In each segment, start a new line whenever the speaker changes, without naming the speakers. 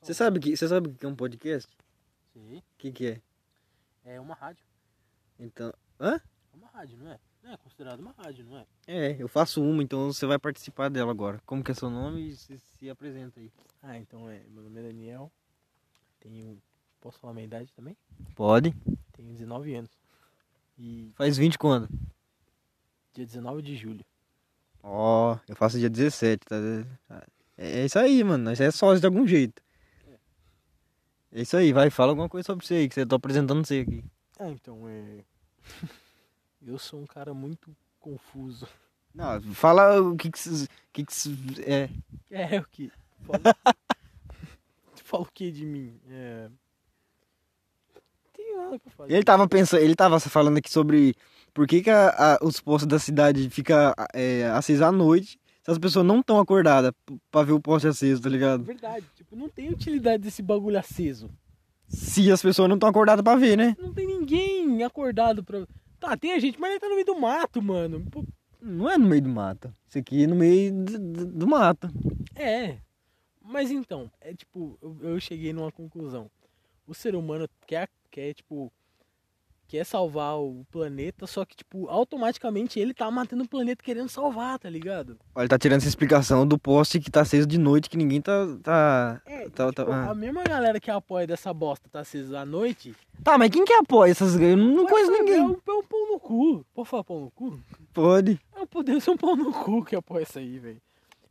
Você sabe que você sabe o que é um podcast?
Sim.
O que que é?
É uma rádio.
Então, hã?
É uma rádio, não é? Não é considerado uma rádio, não é?
É, eu faço uma, então você vai participar dela agora. Como que é seu nome e se, se apresenta aí.
Ah, então é. Meu nome é Daniel. Tenho. Posso falar minha idade também?
Pode.
Tenho 19 anos. E
Faz 20 quando?
dia 19 de julho.
Ó, eu faço dia 17, tá? É é isso aí, mano. Nós é sócio de algum jeito. É isso aí, vai, fala alguma coisa sobre você aí, que eu tô apresentando você aqui.
Ah, então é. Eu sou um cara muito confuso.
Não, fala o que que cês- que que cês- é.
É o que? Fala, fala o que de mim? É. Tem nada pra fazer.
Ele tava pensando, ele tava falando aqui sobre por que, que a- a- os postos da cidade ficam é, acesos à noite se as pessoas não estão acordadas pra ver o poste aceso, tá ligado?
Verdade, tipo, não tem utilidade desse bagulho aceso.
Se as pessoas não estão acordadas pra ver, né?
Não tem ninguém acordado pra. Tá, tem a gente, mas ele tá no meio do mato, mano. Pô,
Não é no meio do mato. Isso aqui é no meio do, do- do mato.
É. Mas então, é tipo, eu, eu cheguei numa conclusão. O ser humano quer, quer, tipo, quer salvar o planeta, só que, tipo, automaticamente ele tá matando o planeta querendo salvar, tá ligado?
Olha, ele tá tirando essa explicação do poste que tá aceso de noite que ninguém tá. tá...
É,
Tá-
tipo,
tá-
a mesma galera que apoia dessa bosta tá acesa à noite.
Tá, mas quem que apoia essas. Eu não,
pode
conheço
falar, É
ninguém.
um, é um pão no cu. Pode falar pão no cu?
Pode.
É, poder ser um pão no cu que apoia isso aí, velho.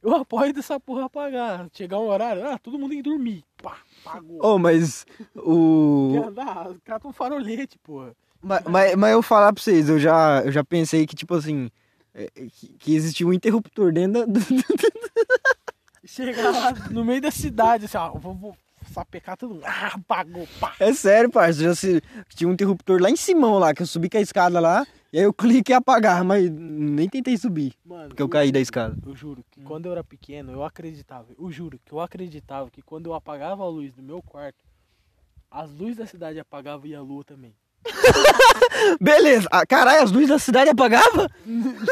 Eu apoio dessa porra apagar. Chegar um horário, ah, todo mundo tem que dormir. Pá, pagou.
Oh, mas o.
Quer andar? Caras tão farolete, porra.
Mas, mas, mas eu falar pra vocês, eu já, eu já pensei que, tipo assim, é, que, que existia um interruptor dentro da.
Chega lá no meio da cidade, assim, ó, vou, vou sapecar mundo. Ah, pagou, pá.
É sério, parça. Já se... Tinha um interruptor lá em cima lá, que eu subi com a escada lá, e aí eu cliquei e apagar, mas nem tentei subir,
Mano,
porque eu caí da escada.
Eu juro que quando eu era pequeno, eu acreditava, eu juro que eu acreditava que quando eu apagava a luz do meu quarto, as luzes da cidade apagavam e a lua também.
Beleza, ah, caralho, as luzes da cidade apagavam?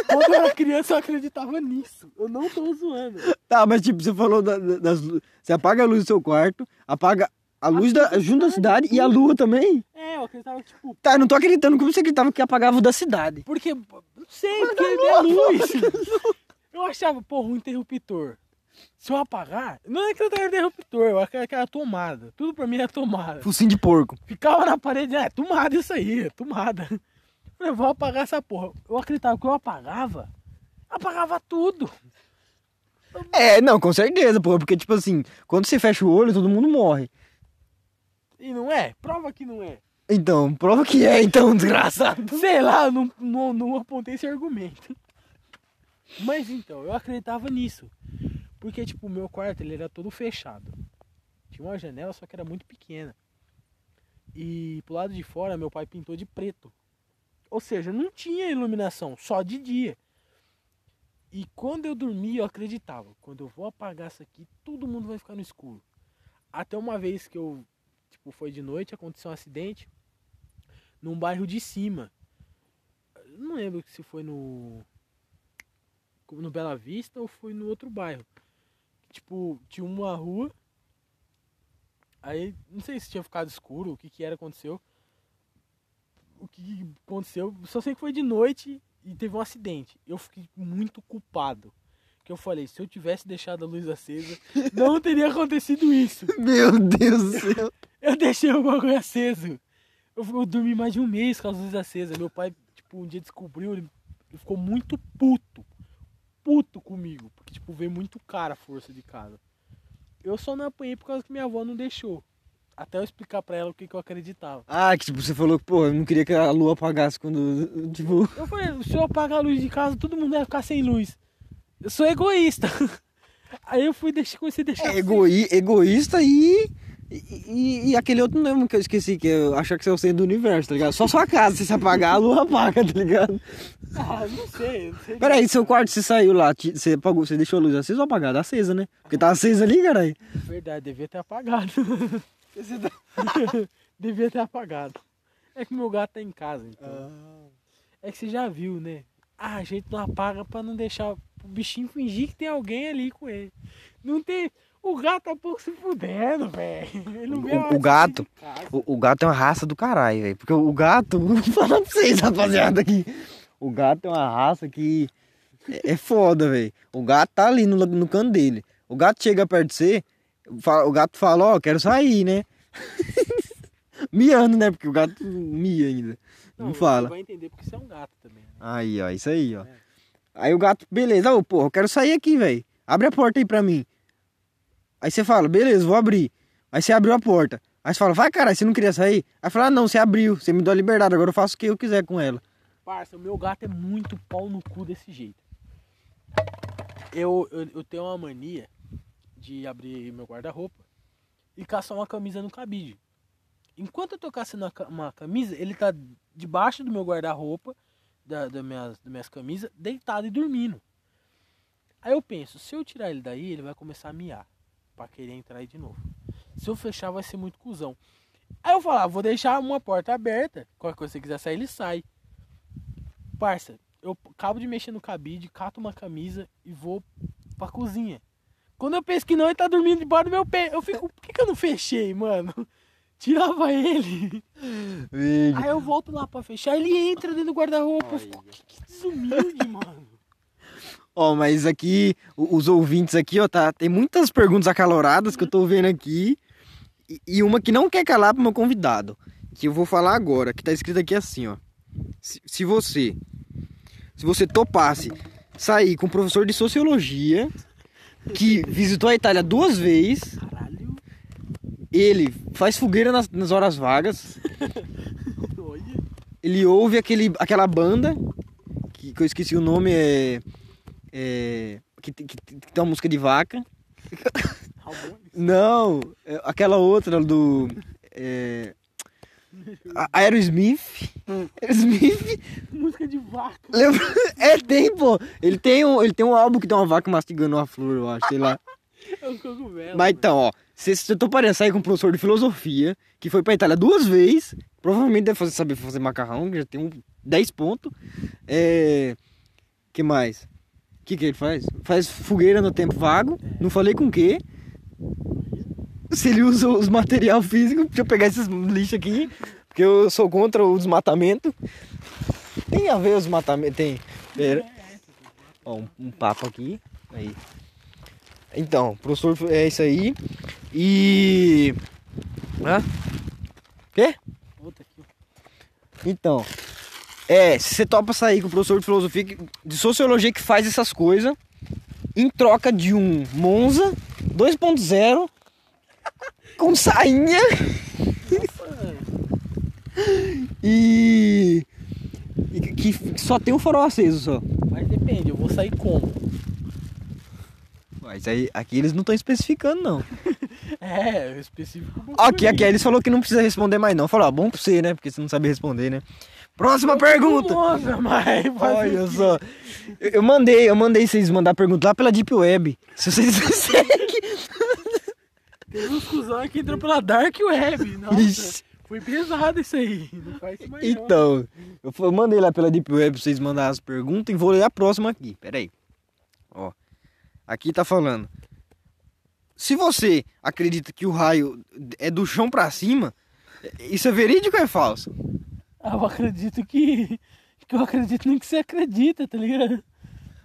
Quando eu era criança, eu acreditava nisso. Eu não tô zoando.
Tá, mas tipo, você falou da- da- das lu- Você apaga a luz do seu quarto, apaga a luz da, junto da cidade e a lua também?
É, eu acreditava que, tipo,
Tá, eu não tô acreditando como você acreditava que apagava o da cidade.
porque, não sei, porque é luz. Eu achava, porra, um interruptor. Se eu apagar, não é que eu era interruptor, eu achava que era tomada. Tudo pra mim era tomada.
Focinho de porco.
Ficava na parede, é, tomada isso aí, é tomada. Eu vou apagar essa porra. Eu acreditava que eu apagava, apagava tudo.
É, não, com certeza, pô, porque tipo assim, quando você fecha o olho, todo mundo morre.
E não é? Prova que não é.
Então, prova que é, então, desgraçado.
Sei lá, eu não, não, não apontei esse argumento. Mas então, eu acreditava nisso. Porque, tipo, o meu quarto ele era todo fechado. Tinha uma janela, só que era muito pequena. E pro lado de fora, meu pai pintou de preto. Ou seja, não tinha iluminação, só de dia. E quando eu dormia, eu acreditava. Quando eu vou apagar isso aqui, todo mundo vai ficar no escuro. Até uma vez que eu, tipo, foi de noite, aconteceu um acidente num bairro de cima. Não lembro se foi no no Bela Vista ou foi no outro bairro. Tipo, tinha uma rua. Aí, não sei se tinha ficado escuro, o que que era aconteceu. O que aconteceu, só sei que foi de noite e teve um acidente. Eu fiquei muito culpado. Que eu falei, se eu tivesse deixado a luz acesa, não teria acontecido isso.
Meu Deus do céu.
Eu deixei o bagulho aceso. Eu, eu dormi mais de um mês com as luzes acesas. Meu pai, tipo, um dia descobriu, ele, ele ficou muito puto. Puto comigo. Porque, tipo, veio muito cara a força de casa. Eu só não apanhei por causa que minha avó não deixou. Até eu explicar pra ela o que, que eu acreditava.
Ah, que tipo, você falou que, pô, eu não queria que a lua apagasse quando, tipo...
Eu falei, se eu apagar a luz de casa, todo mundo vai ficar sem luz. Eu sou egoísta. Aí eu fui deixar, comecei a deixar.
É
assim.
egoí, egoísta e, e... E aquele outro nome que eu esqueci, que eu achar que você é o centro do universo, tá ligado? Só sua casa, se você apagar, a lua apaga, tá ligado?
Ah, não sei, não sei.
Peraí, seu quarto, você saiu lá, você apagou, você deixou a luz acesa ou apagada? Acesa, né? Porque tá acesa ali, caralho.
Verdade, devia ter apagado. devia ter apagado. É que meu gato tá em casa, então. É que você já viu, né? Ah, a gente não apaga pra não deixar o bichinho fingir que tem alguém ali com ele. Não tem. O gato tá pouco se fudendo, velho. Não
O- o gato-. O, o gato é uma raça do caralho, velho. Porque o, gato, vou falar pra vocês, rapaziada, aqui. O gato é uma raça que é, é foda, velho. O gato tá ali no, no canto dele. O gato chega perto de você, fala- o gato fala, ó, quero sair, né? Miando, né? Porque o gato mia ainda. Não,
você
fala.
vai entender porque você é um gato também. né?
Aí, ó, isso aí, ó. Aí o gato, beleza, ô, porra, eu quero sair aqui, velho. Abre a porta aí pra mim. Aí você fala, beleza, vou abrir. Aí você abriu a porta. Aí você fala, vai, caralho, você não queria sair? Aí fala, ah, não, você abriu, você me deu a liberdade, agora eu faço o que eu quiser com ela.
Parça, o meu gato é muito pau no cu desse jeito. Eu, eu, eu tenho uma mania de abrir meu guarda-roupa e caçar uma camisa no cabide. Enquanto eu tô caçando uma camisa, ele tá debaixo do meu guarda-roupa, da, das, minhas, das minhas camisas, deitado e dormindo. Aí eu penso, se eu tirar ele daí, ele vai começar a miar. Pra querer entrar aí de novo. Se eu fechar, vai ser muito cuzão. Aí eu falo, ah, vou deixar uma porta aberta. Qualquer coisa que você quiser sair, ele sai. Parça, eu acabo de mexer no cabide, cato uma camisa e vou pra cozinha. Quando eu penso que não, ele tá dormindo debaixo do meu pé. Eu fico, por que, que eu não fechei, mano? Tirava ele. Aí eu volto lá pra fechar, ele entra dentro do guarda-roupa. Eu fico, que, que desumilde, mano.
Ó, mas aqui, os ouvintes aqui, ó, tá, tem muitas perguntas acaloradas que eu tô vendo aqui. E, e uma que não quer calar pro meu convidado. Que eu vou falar agora, que tá escrito aqui assim, ó. Se, se você. Se você topasse sair com um professor de sociologia que visitou a Itália duas vezes,
Caralho.
ele faz fogueira nas, nas horas vagas, ele ouve aquele, aquela banda, que, que eu esqueci o nome, é. É que, que, que tem uma música de vaca. Não, é aquela outra do. É, Aerosmith. Aerosmith.
Música de vaca.
Lembra? É, tem, pô. Ele tem, um, ele tem um álbum que tem uma vaca mastigando uma flor, eu acho, sei lá.
É um cogumelo.
Mas então, ó. Se se eu tô parecendo sair com um professor de filosofia, que foi pra Itália duas vezes, provavelmente deve fazer, saber fazer macarrão, que já tem um 10 pontos. É. que mais? O que, que ele faz? Faz fogueira no tempo vago. Não falei com o quê. Se ele usa os material físico, deixa eu pegar esses lixos aqui, porque eu sou contra o desmatamento. Tem a ver os desmatamentos, tem. Pera. Ó, um, um papo aqui. Aí. Então, professor, é isso aí. E. Hã? Quê? Então. É, se você topa sair com o professor de filosofia, de sociologia que faz essas coisas, em troca de um Monza 2.0 com sainha e. e que que só tem um farol aceso só.
Mas depende, eu vou sair como?
Mas aí, aqui eles não estão especificando, não.
É, específico.
Aqui, aqui, eles falou que não precisa responder mais, não. Falou, ah, bom pra você, né? Porque você não sabe responder, né? Próxima pergunta!
Nossa, mas
Olha só. Eu, eu mandei, eu mandei vocês mandar pergunta lá pela Deep Web. Se vocês seguem.
Teve uns cuzão que entrou pela Dark Web. Nossa,
Ixi.
foi pesado isso aí. Não faz isso mais não.
Então, eu eu mandei lá pela Deep Web pra vocês mandarem as perguntas e vou ler a próxima aqui. Pera aí. Ó. Aqui tá falando. Se você acredita que o raio é do chão pra cima, isso é verídico ou é falso?
Ah, eu acredito que. que eu acredito nem que você acredita, tá ligado?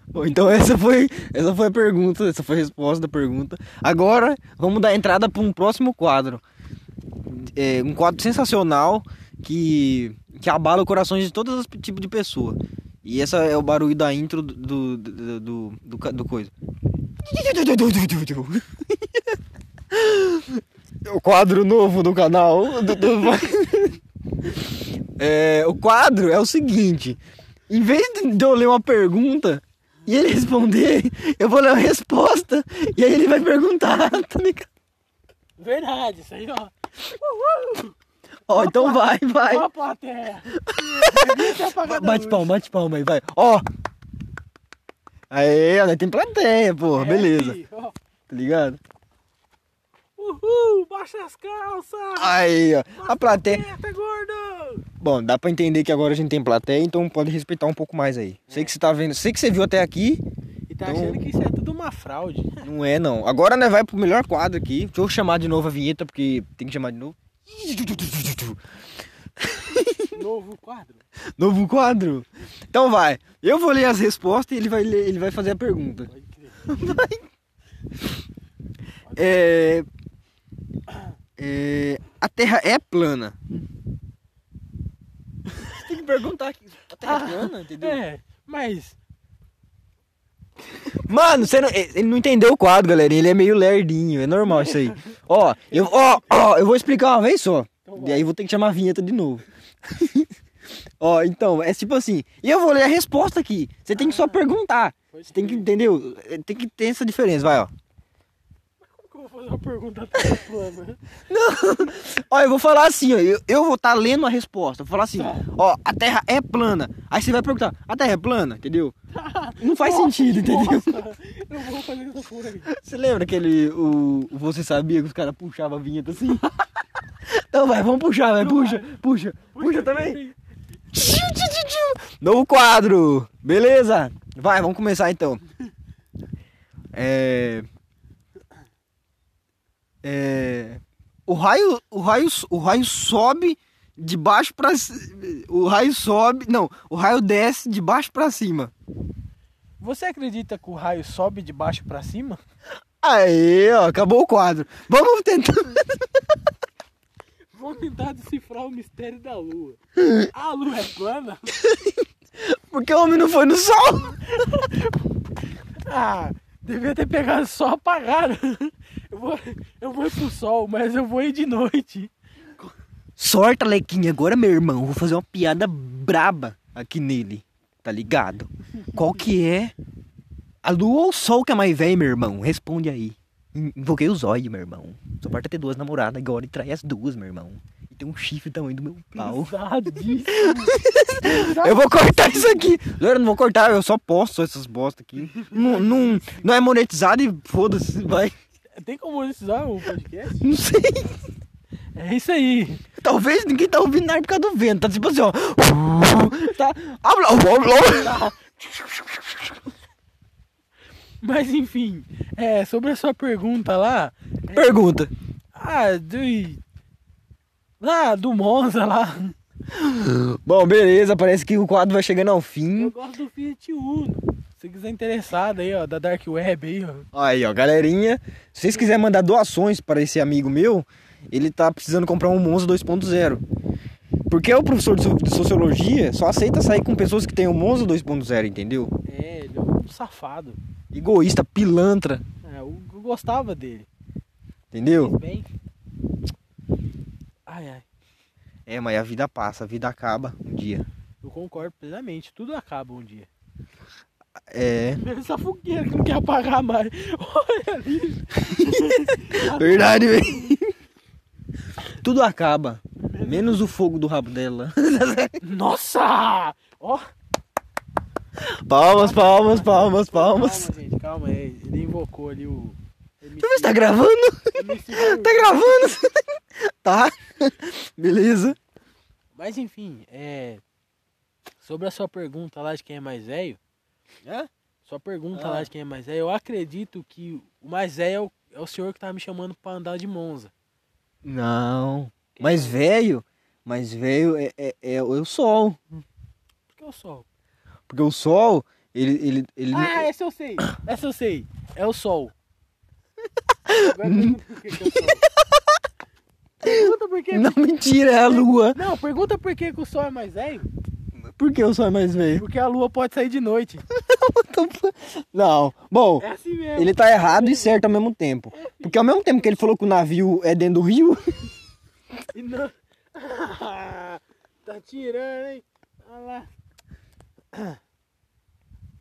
Bom, então essa foi, essa foi a pergunta, essa foi a resposta da pergunta. Agora vamos dar entrada para um próximo quadro. É, um quadro sensacional que, que abala o coração de todos os tipos de pessoa. E essa é o barulho da intro do, do, do, do, do, coisa. O quadro novo do canal. do- do- É, o quadro é o seguinte: em vez de eu ler uma pergunta e ele responder, eu vou ler uma resposta e aí ele vai perguntar, tá ligado?
Verdade, isso aí, ó.
Ó, então vai, vai.
Ó a plateia. A
Bate palma, bate palma aí, vai. Ó. Aê, tem plateia, porra,
É,
beleza.
ó.
Tá ligado?
Uhul, baixa as calças.
Aí, ó. A plateia.
Tá gordo.
Bom, dá pra entender que agora a gente tem plateia, então pode respeitar um pouco mais aí. Sei que você tá vendo, sei que você viu até aqui.
E tá
Então-
achando que isso é tudo uma fraude.
Não é, não. Agora, né, vai pro melhor quadro aqui. Deixa eu chamar de novo a vinheta, porque tem que chamar de novo.
Novo quadro.
Novo quadro? Então vai. Eu vou ler as respostas e ele vai, ler- ele vai fazer a pergunta.
Crer.
É... é, A Terra é plana? Você tem que perguntar aqui. A Terra é plana, entendeu?
É, mas.
Mano, você não- ele não entendeu o quadro, galera. Ele é meio lerdinho, é normal isso aí. Ó, eu, ó, ó, eu vou explicar uma vez só.
Então
E aí vou ter que chamar a vinheta de novo. ó, então, é tipo assim. E eu vou ler a resposta aqui. Você tem que só perguntar. Você tem que, entendeu? É, Tem que ter essa diferença, vai, ó.
Vou fazer uma pergunta plana?
Ó, eu vou falar assim, ó. Eu, eu vou estar lendo a resposta. Vou falar assim,
Tá.
ó, a Terra é plana. Aí você vai perguntar, a Terra é plana, entendeu? Não faz sentido, entendeu?
Nossa, eu vou fazer essa porra aí.
Você lembra aquele. O, Você Sabia que os caras puxavam a vinheta assim? então vai, vamos puxar, vai, puxa, puxa, puxa também. Tchiu, tchiu, tchiu. Novo quadro, beleza? Vai, vamos começar então. É. É. O raio, o raio, o raio sobe de baixo pra ci- o raio sobe, não, o raio desce de baixo pra cima.
Você acredita que o raio sobe de baixo pra cima?
Aí, ó, acabou o quadro. Vamos tentar.
Vamos tentar decifrar o mistério da lua. A lua é plana?
Porque o homem não foi no sol.
Ah, devia ter pegado só apagado. Eu vou, eu vou ir pro sol, mas eu vou ir de noite.
Sorte, Alequinha. Agora, meu irmão, vou fazer uma piada braba aqui nele. Tá ligado? Qual que é? A lua ou o sol que é mais velho, meu irmão? Responde aí. In- Invoquei o zóio, meu irmão. Só falta ter duas namoradas agora e trair as duas, meu irmão. Tem um chifre tamanho do meu pau. Eu vou cortar isso aqui. Não, eu não vou cortar, eu só posto essas bosta aqui. Não, não, não é monetizado e foda-se, vai.
Tem como monetizar o podcast?
Não sei.
É isso aí.
Talvez ninguém tá ouvindo nada por causa do vento. Tá tipo assim, ó. Tá.
Mas enfim, é, sobre a sua pergunta lá.
Pergunta.
Ah, do. Lá, do Monza lá.
Bom, beleza. Parece que o quadro vai chegando ao
Eu
fim.
gosto do Fiat Uno. Se quiser interessado aí, ó, da Dark Web aí, ó.
Aí, ó, galerinha. Se vocês quiserem mandar doações para esse amigo meu, ele tá precisando comprar um Monza 2.0. Porque o professor de so- de sociologia só aceita sair com pessoas que têm o Monza 2.0, entendeu?
É, ele é um safado.
Egoísta, pilantra,
É, eu, eu gostava dele.
entendeu?
Fez bem. Ai, ai.
É, mas a vida passa, a vida acaba um dia.
Eu concordo plenamente. Tudo acaba um dia.
É,
Menos essa fogueira que não quer apagar mais. Olha ali.
verdade, velho. Tudo acaba, menos o fogo do rabo dela.
Nossa! Ó,
Palmas, palmas, palmas, palmas.
calma, gente, calma aí. Ele invocou ali o.
Eu ver se tá gravando. Tá gravando? Tá. Beleza.
Mas enfim, é. Sobre a sua pergunta lá de quem é mais velho.
É?
Sua pergunta
Ah.
lá de quem é mais velho, eu acredito que o mais velho é o, é o senhor que tá me chamando pra andar de Monza.
Não. Mas velho, mas velho é, é, é o sol.
Por que o sol?
Porque o sol, ele. ele, ele
Ah, essa eu sei. Essa eu sei. É o sol. Agora que é o sol. Pergunta por que.
Não, mentira, é a lua.
Não, pergunta por que, que o sol é mais velho.
Por que o sol é mais velho?
Porque a lua pode sair de noite.
Não. Bom,
É assim
ele tá errado e certo ao mesmo tempo. Porque ao mesmo tempo que ele falou que o navio é dentro do rio,
E não... tá tirando, hein? Olha lá.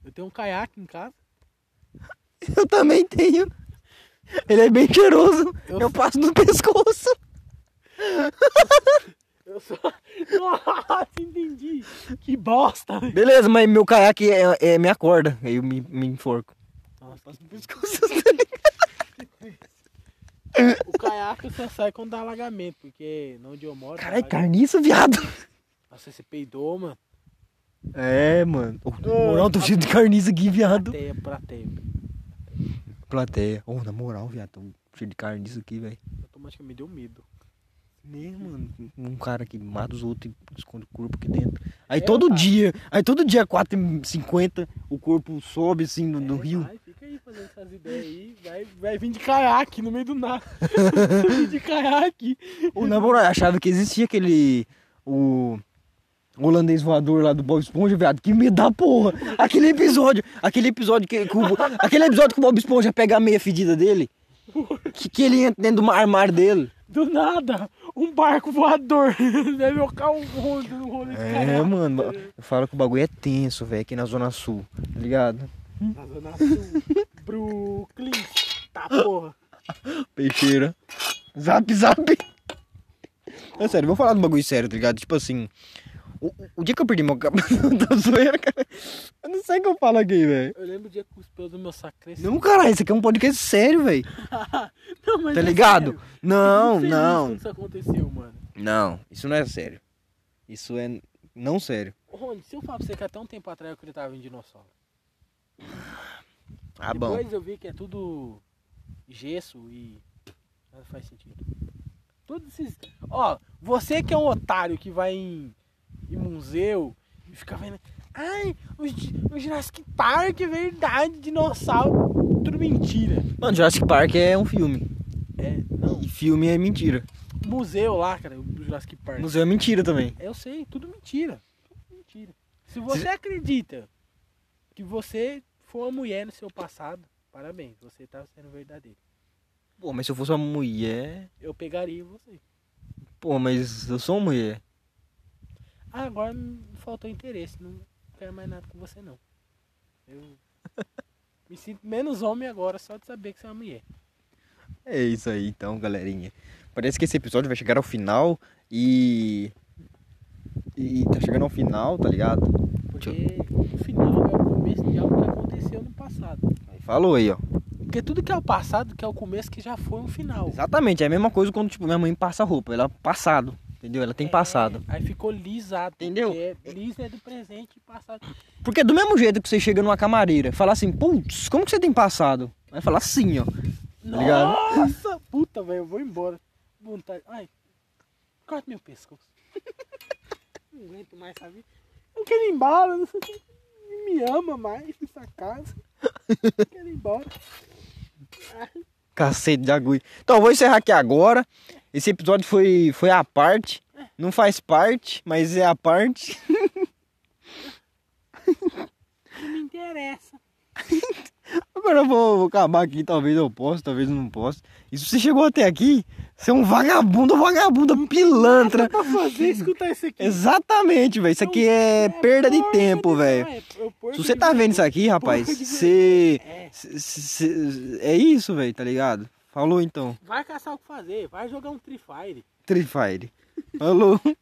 Eu tenho um caiaque em casa.
eu também tenho. Ele é bem cheiroso.
Eu-
Eu passo no pescoço.
Eu só. Nossa, entendi. Que bosta. velho.
Beleza, mas meu caiaque é, é minha corda. Aí eu me, me enforco.
Nossa,
no pescoço.
o caiaque só sai quando dá alagamento, porque onde eu moro.
Caralho, carniça, viado.
Nossa, você peidou, mano.
É, mano. Ô, na moral, tô cheio de carniça aqui, viado.
Plateia, plateia.
Plateia. Ô, na moral, viado, tô cheio de carniça aqui, velho.
Automaticamente me deu medo.
Né, mano? Um cara que mata os outros e esconde o corpo aqui dentro. Aí
É,
todo
cara.
dia, aí todo dia, 4h50, o corpo sobe assim no, no
É,
rio.
Vai, fica aí fazendo essas ideias aí. Vai, vai vir de caiaque no meio do nada. vir de caiaque.
Ou na moral, eu achava que existia aquele. O. Holandês voador lá do Bob Esponja, viado. Que medo da porra. Aquele episódio. Aquele episódio que. que o, aquele episódio que o Bob Esponja pega a meia fedida dele. Que, que ele entra dentro do armário dele.
Do nada, um barco voador. Deve colocar um rolê no rolê de
É, mano. Eu falo que o bagulho é tenso, velho, aqui na Zona Sul. Tá ligado?
Na Zona Sul. Brooklyn. Tá porra.
Peixeira. Zap, zap. É sério, vou falar um bagulho sério, tá ligado? Tipo assim. O, o dia que eu perdi meu cabelo da zoeira, cara. Eu não sei o que eu falo aqui, velho.
Eu lembro o dia que os pelos do meu saco cresceram.
Não, caralho, isso aqui é um podcast sério, velho.
Não, mas
Tá
é
ligado?
sério.
Não,
feliz
não.
Quando isso aconteceu, mano.
Não, isso não é sério. Isso é não sério.
Ô, Rony, se eu falar pra você que até um tempo atrás eu acreditava em dinossauro.
Ah, bom.
Depois eu vi que é tudo gesso e nada faz sentido. Todos esses. Ó, você que é um otário que vai em, em museu e fica vendo. Ai, o, o Jurassic Park, é verdade, dinossauro. Tudo mentira.
Mano, Jurassic Park é um filme.
É, não.
E filme é mentira.
Museu lá, cara, o Jurassic Park.
Museu é mentira também.
Eu sei, tudo mentira. Tudo mentira. Se você acredita que você foi uma mulher no seu passado, parabéns, você tá sendo verdadeiro.
Pô, mas se eu fosse uma mulher.
Eu pegaria você.
Pô, mas eu sou uma mulher.
Ah, agora faltou interesse, não quero mais nada com você não. Eu me sinto menos homem agora só de saber que você é uma mulher.
É isso aí então, galerinha. Parece que esse episódio vai chegar ao final e. E tá chegando ao final, tá ligado?
Porque o final é o começo de algo que aconteceu no passado.
Aí falou aí, ó.
Porque tudo que é o passado, que é o começo, que já foi um final.
Exatamente, é a mesma coisa quando tipo, minha mãe passa roupa. Ela passado, entendeu? Ela tem
É,
passado.
Aí ficou lisado.
Entendeu?
Porque lis é do presente e passado.
Porque do mesmo jeito que você chega numa camareira, fala assim, putz, como que você tem passado? Vai falar assim, ó. ligado?
Nossa, puta, velho, eu vou embora. Vontade. Ai, corta meu pescoço. não aguento mais, sabe? Eu quero ir embora, não sei se me ama mais nessa casa. Eu quero ir embora.
Cacete de agulha. Então, eu vou encerrar aqui agora. Esse episódio foi, foi a parte. Não faz parte, mas é a parte.
Não me interessa.
Agora eu vou, vou acabar aqui. Talvez eu possa, talvez eu não possa. E se você chegou até aqui, você é um vagabundo, vagabunda, pilantra.
Pra fazer escutar isso aqui.
Exatamente, velho. Isso aqui é perda de tempo, velho.
é, é
Se você tá vendo
vergonha.
isso aqui, rapaz, você.
É.
É isso, velho, tá ligado? Falou então.
Vai caçar o que fazer, vai jogar um Free Fire.
Free Fire. Falou.